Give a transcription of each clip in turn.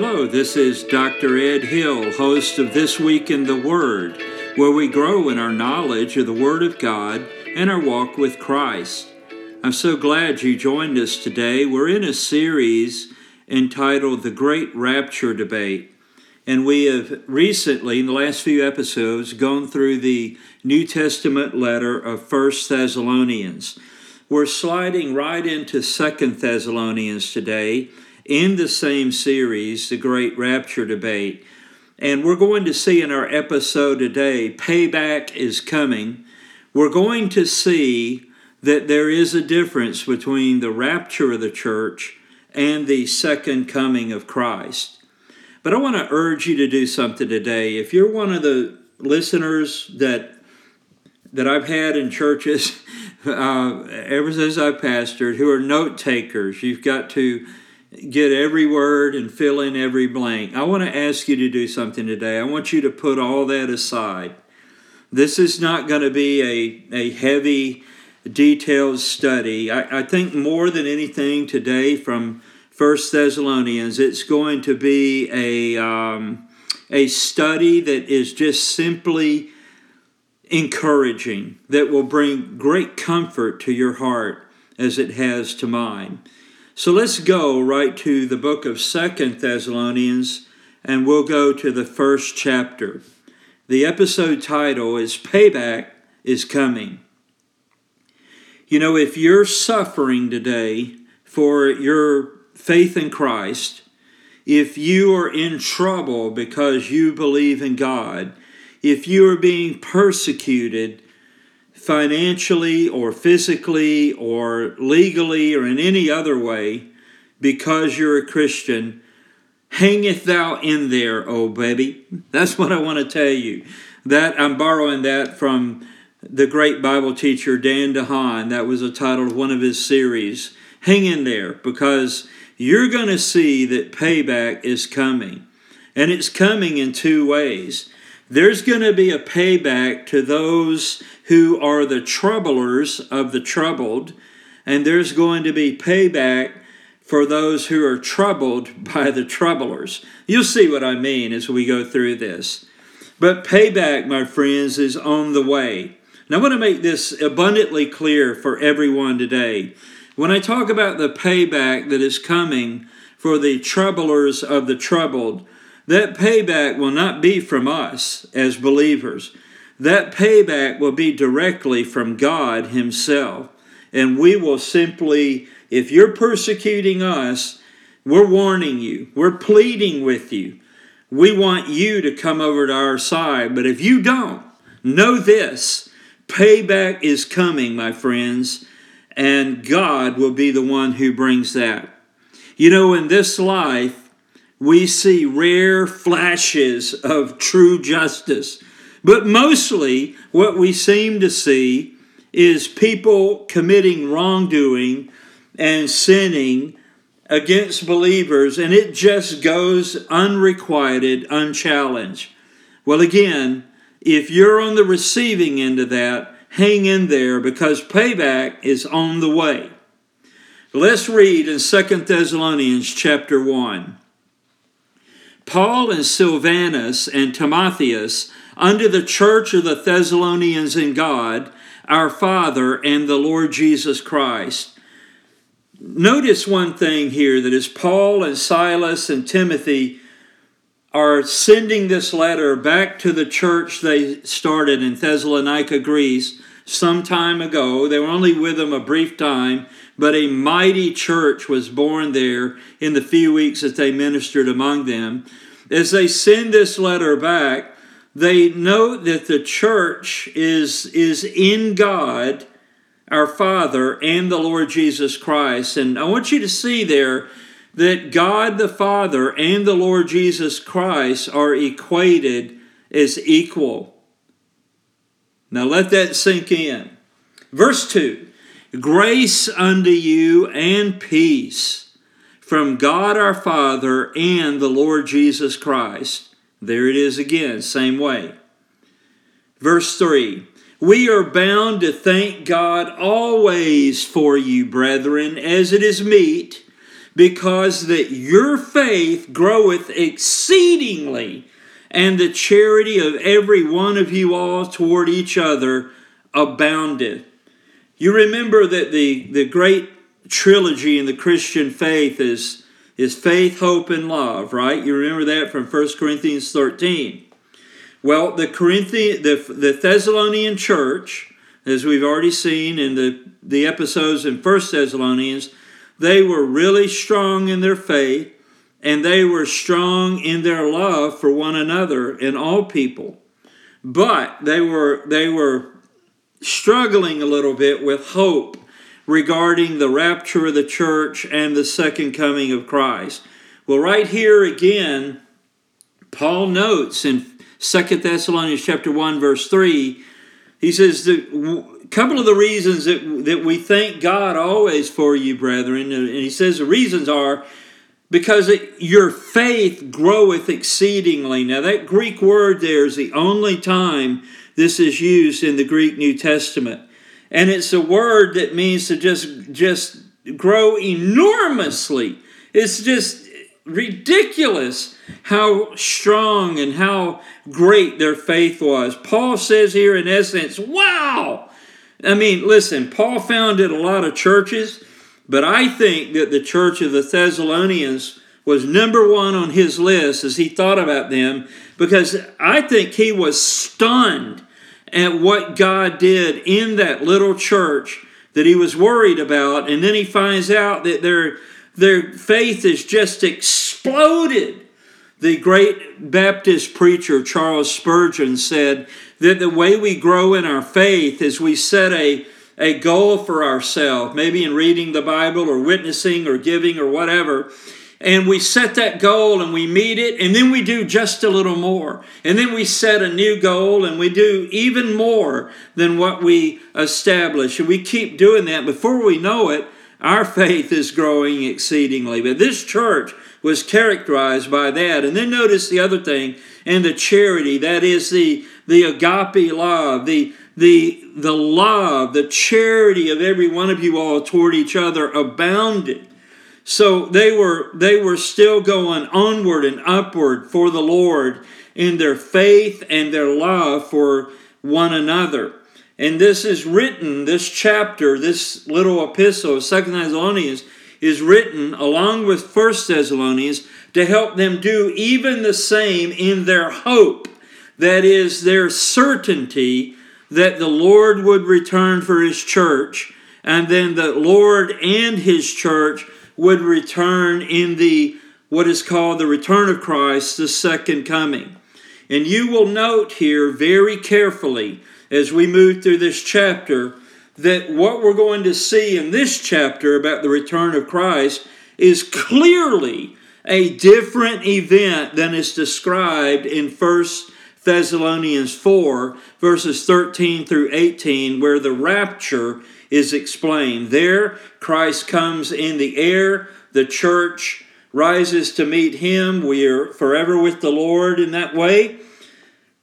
Hello, this is Dr. Ed Hill, host of This Week in the Word, where we grow in our knowledge of the Word of God and our walk with Christ. I'm so glad you joined us today. We're in a series entitled The Great Rapture Debate. And we have recently, in the last few episodes, gone through the New Testament letter of First Thessalonians. We're sliding right into Second Thessalonians today in the same series, The Great Rapture Debate. And we're going to see in our episode today, Payback is Coming. We're going to see that there is a difference between the rapture of the church and the second coming of Christ. But I want to urge you to do something today. If you're one of the listeners that that I've had in churches uh, ever since I pastored who are note takers, you've got to get every word and fill in every blank. I want to ask you to do something today. I want you to put all that aside. This is not going to be a, a heavy, detailed study. I, I think more than anything today from First Thessalonians, it's going to be a um, a study that is just simply encouraging, that will bring great comfort to your heart as it has to mine. So let's go right to the book of Second Thessalonians, and we'll go to the first chapter. The episode title is Payback is Coming. You know, if you're suffering today for your faith in Christ, if you are in trouble because you believe in God, if you are being persecuted financially or physically or legally or in any other way because you're a Christian, hangeth thou in there, oh baby. That's what I want to tell you. That I'm borrowing that from the great Bible teacher Dan DeHaan. That was a title of one of his series. Hang in there because you're going to see that payback is coming. And it's coming in two ways. There's going to be a payback to those who are the troublers of the troubled, and there's going to be payback for those who are troubled by the troublers. You'll see what I mean as we go through this. But payback, my friends, is on the way. Now, I want to make this abundantly clear for everyone today. When I talk about the payback that is coming for the troublers of the troubled, that payback will not be from us as believers. That payback will be directly from God Himself. And we will simply, if you're persecuting us, we're warning you, we're pleading with you. We want you to come over to our side. But if you don't, know this payback is coming, my friends and God will be the one who brings that. You know, in this life, we see rare flashes of true justice, but mostly what we seem to see is people committing wrongdoing and sinning against believers, and it just goes unrequited, unchallenged. Well, again, if you're on the receiving end of that, hang in there because payback is on the way. Let's read in Second Thessalonians chapter 1. Paul and Silvanus and Timotheus unto the church of the Thessalonians in God, our Father and the Lord Jesus Christ. Notice one thing here that as Paul and Silas and Timothy are sending this letter back to the church they started in Thessalonica, Greece, some time ago. They were only with them a brief time, but a mighty church was born there in the few weeks that they ministered among them. As they send this letter back, they note that the church is, is in God, our Father, and the Lord Jesus Christ. And I want you to see there that God the Father and the Lord Jesus Christ are equated as equal. Now let that sink in. Verse 2 Grace unto you and peace from God our Father and the Lord Jesus Christ. There it is again, same way. Verse 3 We are bound to thank God always for you, brethren, as it is meet because that your faith groweth exceedingly, and the charity of every one of you all toward each other aboundeth. You remember that the, the great trilogy in the Christian faith is, is faith, hope, and love, right? You remember that from 1 Corinthians 13. Well, the Corinthian, the, the Thessalonian church, as we've already seen in the, the episodes in 1 Thessalonians, they were really strong in their faith and they were strong in their love for one another and all people. But they were they were struggling a little bit with hope regarding the rapture of the church and the second coming of Christ. Well, right here again, Paul notes in Second Thessalonians chapter 1, verse 3, he says that a couple of the reasons that, that we thank God always for you, brethren, and he says the reasons are because it, your faith groweth exceedingly. Now, that Greek word there is the only time this is used in the Greek New Testament. And it's a word that means to just, just grow enormously. It's just ridiculous how strong and how great their faith was. Paul says here, in essence, wow! I mean, listen, Paul founded a lot of churches, but I think that the church of the Thessalonians was number one on his list as he thought about them because I think he was stunned at what God did in that little church that he was worried about. And then he finds out that their, their faith has just exploded. The great Baptist preacher Charles Spurgeon said that the way we grow in our faith is we set a, a goal for ourselves, maybe in reading the Bible or witnessing or giving or whatever and we set that goal and we meet it, and then we do just a little more. And then we set a new goal and we do even more than what we establish. And we keep doing that. Before we know it, our faith is growing exceedingly. But this church was characterized by that. And then notice the other thing, and the charity, that is the, the agape love, the the the love, the charity of every one of you all toward each other abounded. So they were they were still going onward and upward for the Lord in their faith and their love for one another. And this is written, this chapter, this little epistle of Second Thessalonians is written along with First Thessalonians to help them do even the same in their hope. That is their certainty that the Lord would return for his church, and then the Lord and his church would return in the what is called the return of Christ, the second coming. And you will note here very carefully as we move through this chapter that what we're going to see in this chapter about the return of Christ is clearly a different event than is described in 1 Thessalonians 4, verses 13 through 18, where the rapture is explained. There, Christ comes in the air, the church rises to meet him. We are forever with the Lord in that way.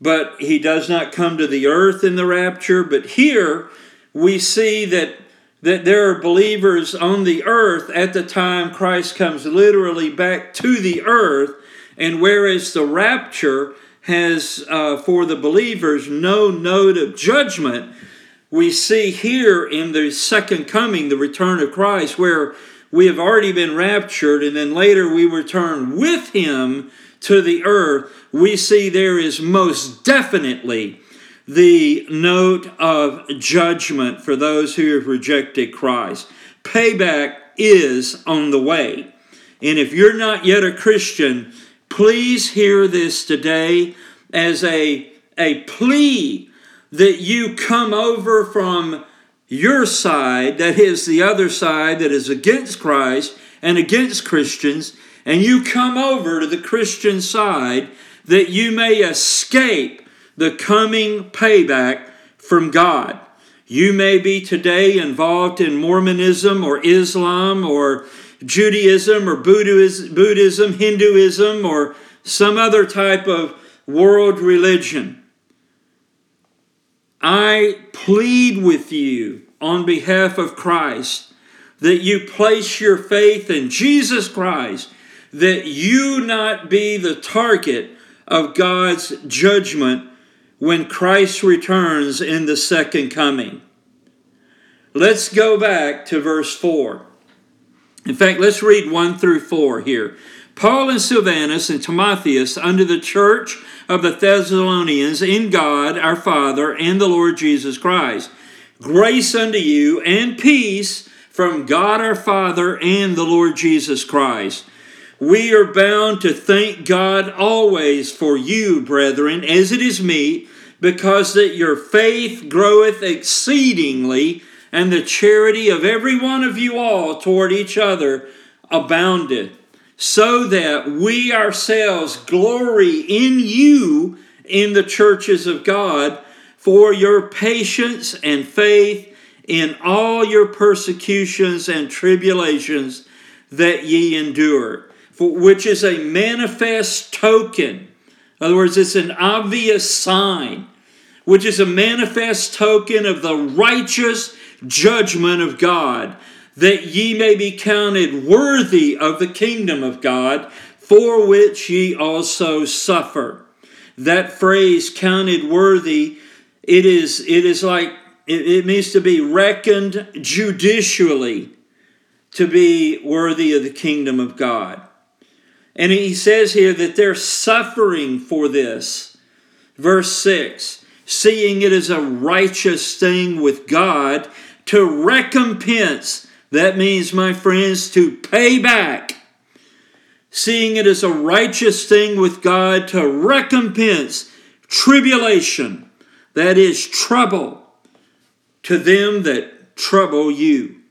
But he does not come to the earth in the rapture. But here we see that, that there are believers on the earth at the time Christ comes literally back to the earth. And whereas the rapture has, uh, for the believers, no note of judgment, we see here in the second coming, the return of Christ, where we have already been raptured and then later we return with him to the earth, we see there is most definitely the note of judgment for those who have rejected Christ. Payback is on the way. And if you're not yet a Christian, please hear this today as a, a plea that you come over from your side, that is the other side that is against Christ and against Christians, and you come over to the Christian side that you may escape the coming payback from God. You may be today involved in Mormonism or Islam or Judaism or Buddhism, Hinduism, or some other type of world religion. I plead with you on behalf of Christ that you place your faith in Jesus Christ, that you not be the target of God's judgment when Christ returns in the second coming. Let's go back to verse 4. In fact, let's read 1 through 4 here. Paul and Silvanus and Timotheus unto the church of the Thessalonians in God our Father and the Lord Jesus Christ. Grace unto you and peace from God our Father and the Lord Jesus Christ. We are bound to thank God always for you, brethren, as it is meet, because that your faith groweth exceedingly, and the charity of every one of you all toward each other aboundeth so that we ourselves glory in you in the churches of God for your patience and faith in all your persecutions and tribulations that ye endure, for which is a manifest token. In other words, it's an obvious sign, which is a manifest token of the righteous judgment of God that ye may be counted worthy of the kingdom of God, for which ye also suffer. That phrase, counted worthy, it is, it is like, it, it means to be reckoned judicially to be worthy of the kingdom of God. And he says here that they're suffering for this. Verse 6 seeing it as a righteous thing with God to recompense that means, my friends, to pay back, seeing it as a righteous thing with God to recompense tribulation, that is, trouble, to them that trouble you.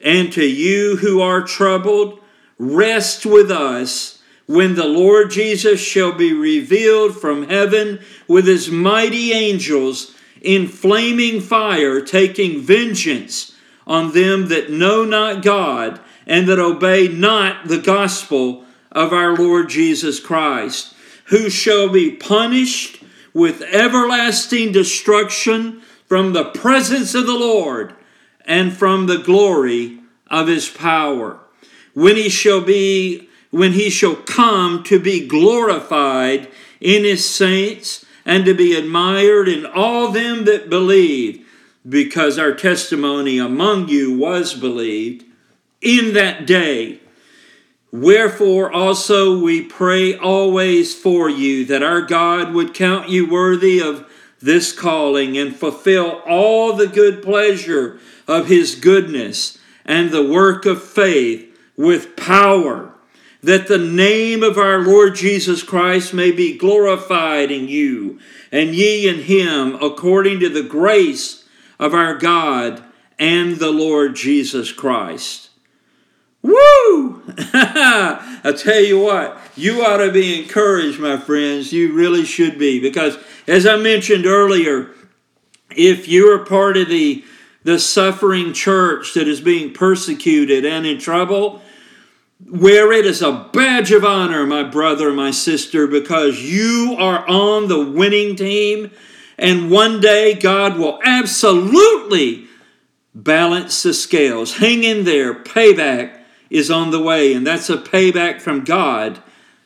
And to you who are troubled, rest with us when the Lord Jesus shall be revealed from heaven with his mighty angels in flaming fire, taking vengeance on them that know not God and that obey not the gospel of our Lord Jesus Christ, who shall be punished with everlasting destruction from the presence of the Lord and from the glory of his power. When he shall be when he shall come to be glorified in his saints and to be admired in all them that believe because our testimony among you was believed in that day. Wherefore also we pray always for you that our God would count you worthy of this calling and fulfill all the good pleasure of his goodness and the work of faith with power, that the name of our Lord Jesus Christ may be glorified in you and ye in him according to the grace of our God and the Lord Jesus Christ. Woo! I tell you what, you ought to be encouraged, my friends. You really should be. Because, as I mentioned earlier, if you're part of the, the suffering church that is being persecuted and in trouble, wear it as a badge of honor, my brother, my sister, because you are on the winning team and one day God will absolutely balance the scales. Hang in there. Payback is on the way. And that's a payback from God,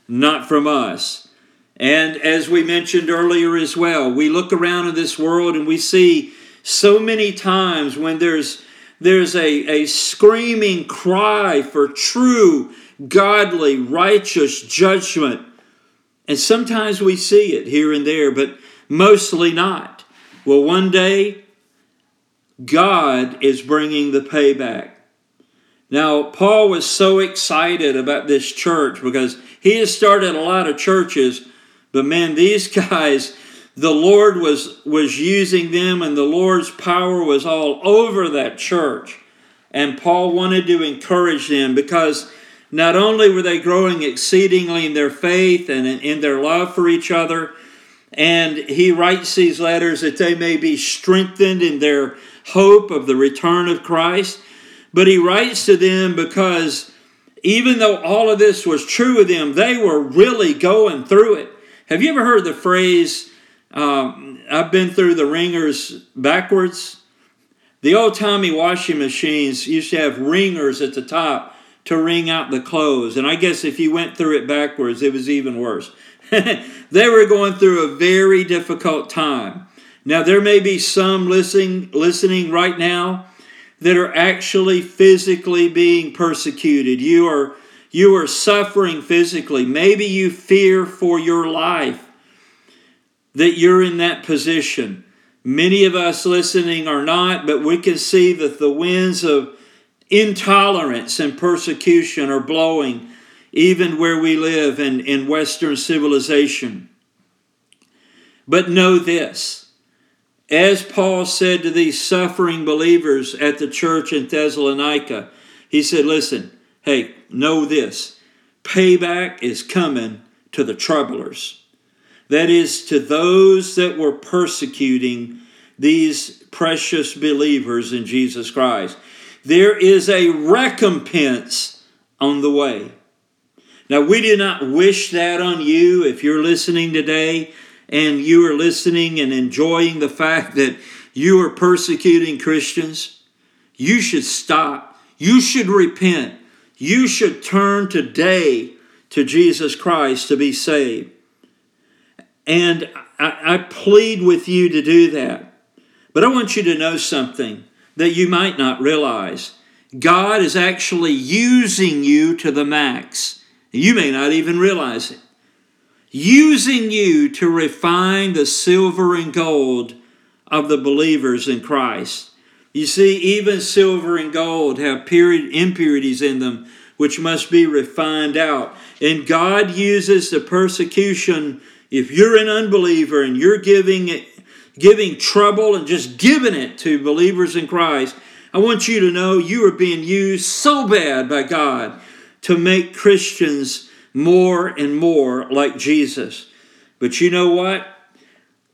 not from us. And as we mentioned earlier as well, we look around in this world and we see so many times when there's there's a, a screaming cry for true, godly, righteous judgment. And sometimes we see it here and there, but Mostly not. Well, one day, God is bringing the payback. Now, Paul was so excited about this church because he has started a lot of churches, but man, these guys, the Lord was, was using them and the Lord's power was all over that church. And Paul wanted to encourage them because not only were they growing exceedingly in their faith and in, in their love for each other, and he writes these letters that they may be strengthened in their hope of the return of Christ. But he writes to them because even though all of this was true of them, they were really going through it. Have you ever heard the phrase, um, I've been through the wringers backwards? The old Tommy washing machines used to have wringers at the top to wring out the clothes. And I guess if you went through it backwards, it was even worse. they were going through a very difficult time. Now, there may be some listening, listening right now that are actually physically being persecuted. You are, you are suffering physically. Maybe you fear for your life that you're in that position. Many of us listening are not, but we can see that the winds of intolerance and persecution are blowing even where we live in, in Western civilization. But know this as Paul said to these suffering believers at the church in Thessalonica, he said, Listen, hey, know this payback is coming to the troublers. That is, to those that were persecuting these precious believers in Jesus Christ. There is a recompense on the way. Now, we do not wish that on you if you're listening today and you are listening and enjoying the fact that you are persecuting Christians. You should stop. You should repent. You should turn today to Jesus Christ to be saved. And I, I plead with you to do that. But I want you to know something that you might not realize. God is actually using you to the max. You may not even realize it. Using you to refine the silver and gold of the believers in Christ. You see, even silver and gold have period impurities in them which must be refined out. And God uses the persecution. If you're an unbeliever and you're giving giving trouble and just giving it to believers in Christ, I want you to know you are being used so bad by God to make Christians more and more like Jesus. But you know what?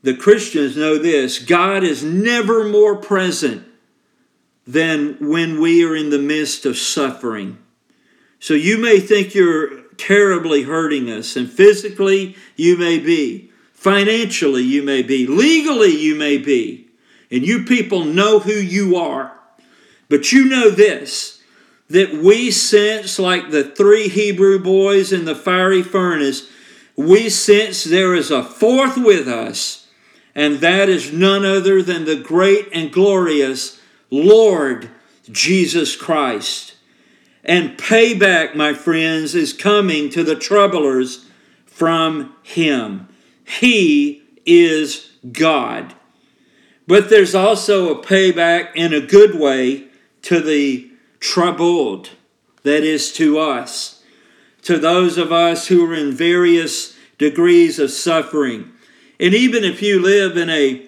The Christians know this God is never more present than when we are in the midst of suffering. So you may think you're terribly hurting us, and physically you may be. Financially, you may be. Legally, you may be. And you people know who you are. But you know this that we sense, like the three Hebrew boys in the fiery furnace, we sense there is a fourth with us, and that is none other than the great and glorious Lord Jesus Christ. And payback, my friends, is coming to the troublers from Him. He is God. But there's also a payback in a good way to the troubled, that is, to us, to those of us who are in various degrees of suffering. And even if you live in a,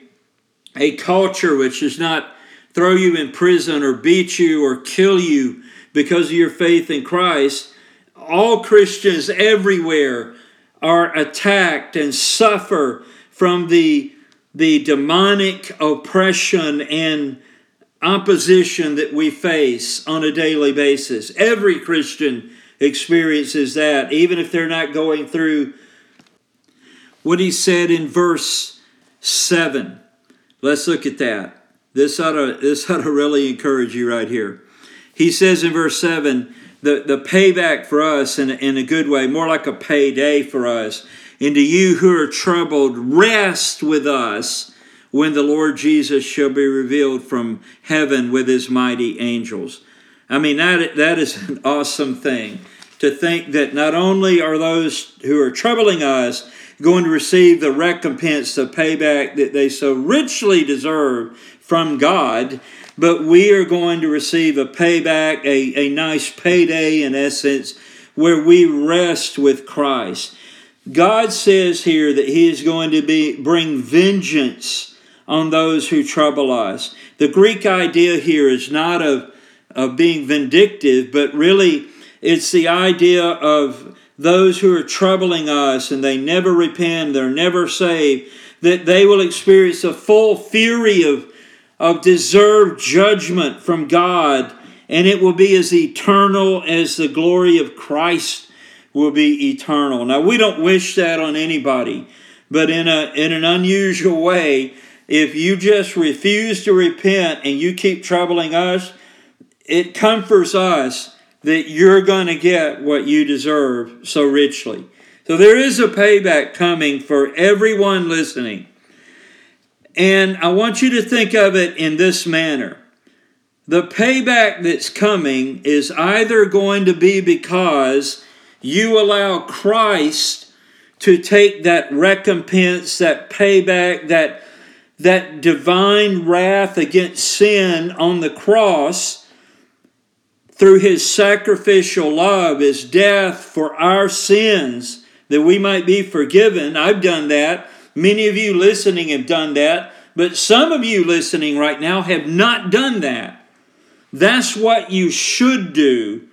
a culture which does not throw you in prison or beat you or kill you because of your faith in Christ, all Christians everywhere are attacked and suffer from the, the demonic oppression and opposition that we face on a daily basis. Every Christian experiences that, even if they're not going through what he said in verse 7. Let's look at that. This ought to, this ought to really encourage you right here. He says in verse 7 the, the payback for us in in a good way, more like a payday for us. And to you who are troubled, rest with us when the Lord Jesus shall be revealed from heaven with his mighty angels. I mean, that, that is an awesome thing to think that not only are those who are troubling us going to receive the recompense, the payback that they so richly deserve from God, but we are going to receive a payback, a, a nice payday in essence, where we rest with Christ. God says here that He is going to be bring vengeance on those who trouble us. The Greek idea here is not of, of being vindictive, but really it's the idea of those who are troubling us and they never repent, they're never saved, that they will experience a full fury of, of deserved judgment from God, and it will be as eternal as the glory of Christ will be eternal. Now, we don't wish that on anybody, but in, a, in an unusual way, if you just refuse to repent and you keep troubling us, it comforts us that you're going to get what you deserve so richly. So there is a payback coming for everyone listening. And I want you to think of it in this manner the payback that's coming is either going to be because you allow Christ to take that recompense, that payback, that, that divine wrath against sin on the cross through his sacrificial love, his death for our sins, that we might be forgiven. I've done that. Many of you listening have done that. But some of you listening right now have not done that. That's what you should do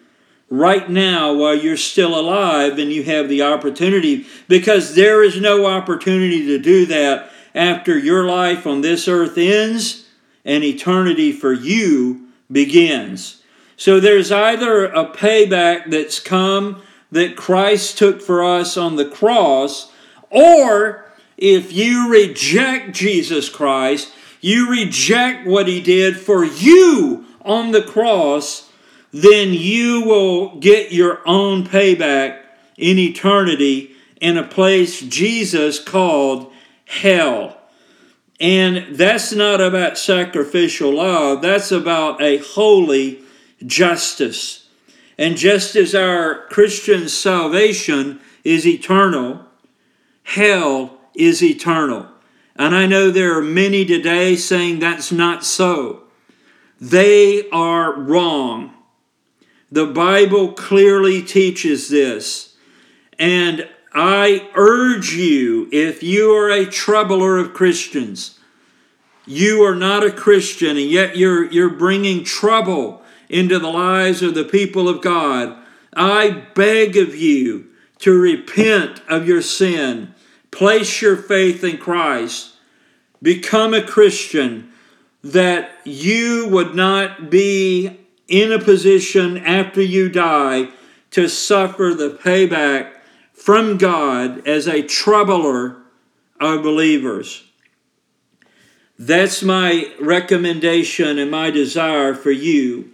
right now while you're still alive and you have the opportunity because there is no opportunity to do that after your life on this earth ends and eternity for you begins. So there's either a payback that's come that Christ took for us on the cross, or if you reject Jesus Christ, you reject what he did for you on the cross, then you will get your own payback in eternity in a place Jesus called hell. And that's not about sacrificial love, that's about a holy justice. And just as our Christian salvation is eternal, hell is eternal. And I know there are many today saying that's not so. They are wrong. The Bible clearly teaches this. And I urge you, if you are a troubler of Christians, you are not a Christian, and yet you're, you're bringing trouble into the lives of the people of God. I beg of you to repent of your sin, place your faith in Christ, become a Christian that you would not be in a position after you die to suffer the payback from God as a troubler of believers. That's my recommendation and my desire for you.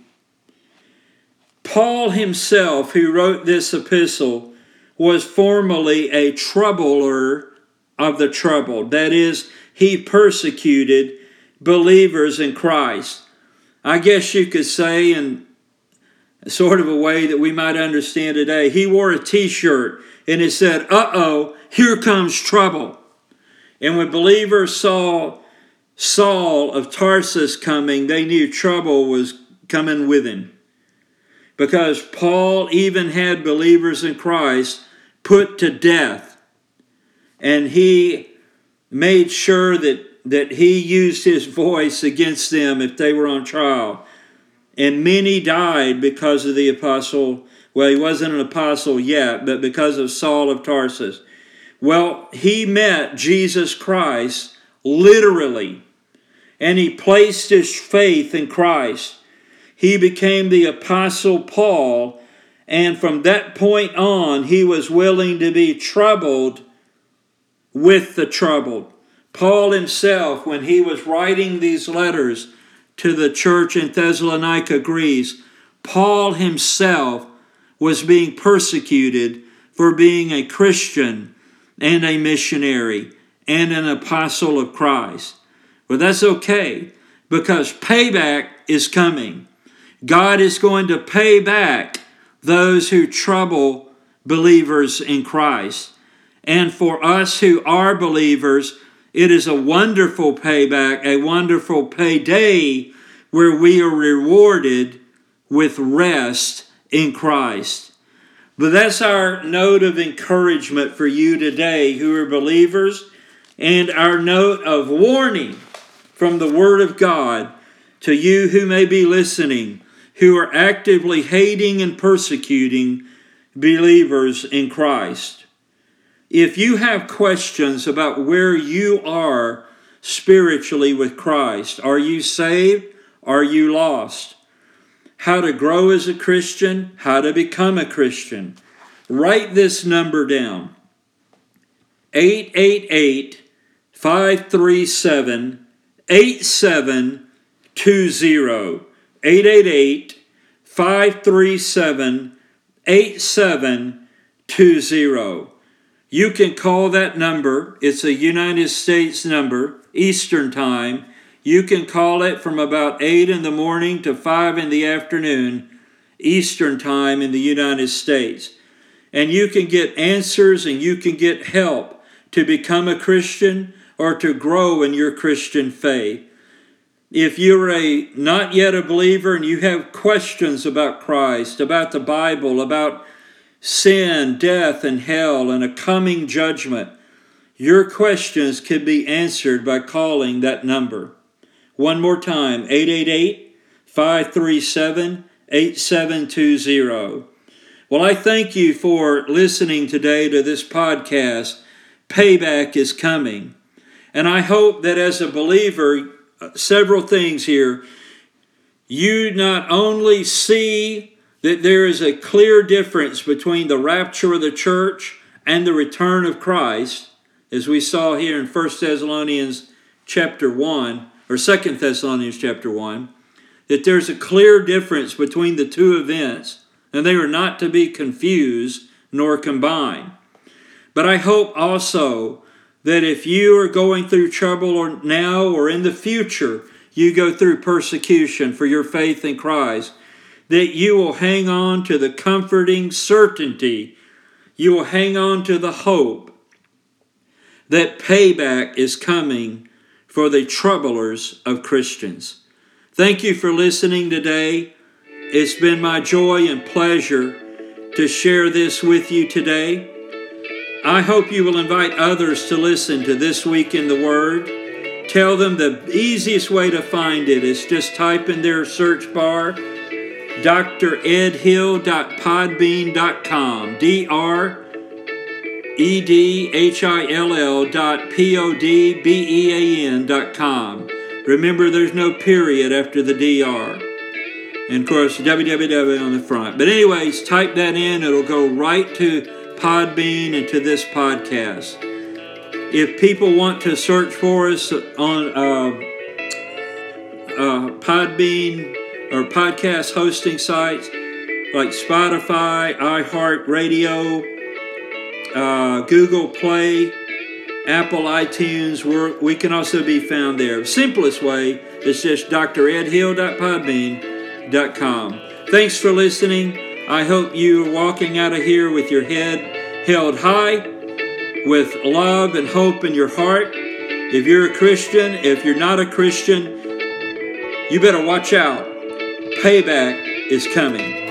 Paul himself, who wrote this epistle, was formerly a troubler of the troubled. That is, he persecuted believers in Christ. I guess you could say, in sort of a way that we might understand today, he wore a t shirt and it said, Uh oh, here comes trouble. And when believers saw Saul of Tarsus coming, they knew trouble was coming with him. Because Paul even had believers in Christ put to death. And he made sure that that he used his voice against them if they were on trial. And many died because of the apostle. Well, he wasn't an apostle yet, but because of Saul of Tarsus. Well, he met Jesus Christ literally, and he placed his faith in Christ. He became the apostle Paul, and from that point on, he was willing to be troubled with the troubled. Paul himself, when he was writing these letters to the church in Thessalonica, Greece, Paul himself was being persecuted for being a Christian and a missionary and an apostle of Christ. But that's okay because payback is coming. God is going to pay back those who trouble believers in Christ. And for us who are believers, it is a wonderful payback, a wonderful payday where we are rewarded with rest in Christ. But that's our note of encouragement for you today who are believers, and our note of warning from the Word of God to you who may be listening, who are actively hating and persecuting believers in Christ. If you have questions about where you are spiritually with Christ, are you saved? Are you lost? How to grow as a Christian, how to become a Christian. Write this number down 888 537 8720. 888 537 8720. You can call that number. It's a United States number, Eastern Time. You can call it from about 8 in the morning to 5 in the afternoon, Eastern Time in the United States. And you can get answers and you can get help to become a Christian or to grow in your Christian faith. If you're a not yet a believer and you have questions about Christ, about the Bible, about sin, death, and hell, and a coming judgment, your questions can be answered by calling that number. One more time 888 537 8720. Well, I thank you for listening today to this podcast. Payback is coming. And I hope that as a believer, uh, several things here. You not only see that there is a clear difference between the rapture of the church and the return of Christ, as we saw here in 1 Thessalonians chapter 1 or 2 Thessalonians chapter 1, that there's a clear difference between the two events, and they are not to be confused nor combined. But I hope also that if you are going through trouble or now or in the future, you go through persecution for your faith in Christ, that you will hang on to the comforting certainty, you will hang on to the hope that payback is coming for the troublers of Christians. Thank you for listening today. It's been my joy and pleasure to share this with you today. I hope you will invite others to listen to This Week in the Word. Tell them the easiest way to find it is just type in their search bar dredhill.podbean.com. D R E D H I L L dot P O D B E A N dot com. Remember, there's no period after the DR. And of course, www on the front. But, anyways, type that in, it'll go right to Podbean and to this podcast. If people want to search for us on uh, uh, Podbean, or podcast hosting sites like Spotify, iHeartRadio, uh, Google Play, Apple iTunes. We're, we can also be found there. The simplest way is just dredhill.podbean.com. Thanks for listening. I hope you are walking out of here with your head held high, with love and hope in your heart. If you're a Christian, if you're not a Christian, you better watch out Payback is coming.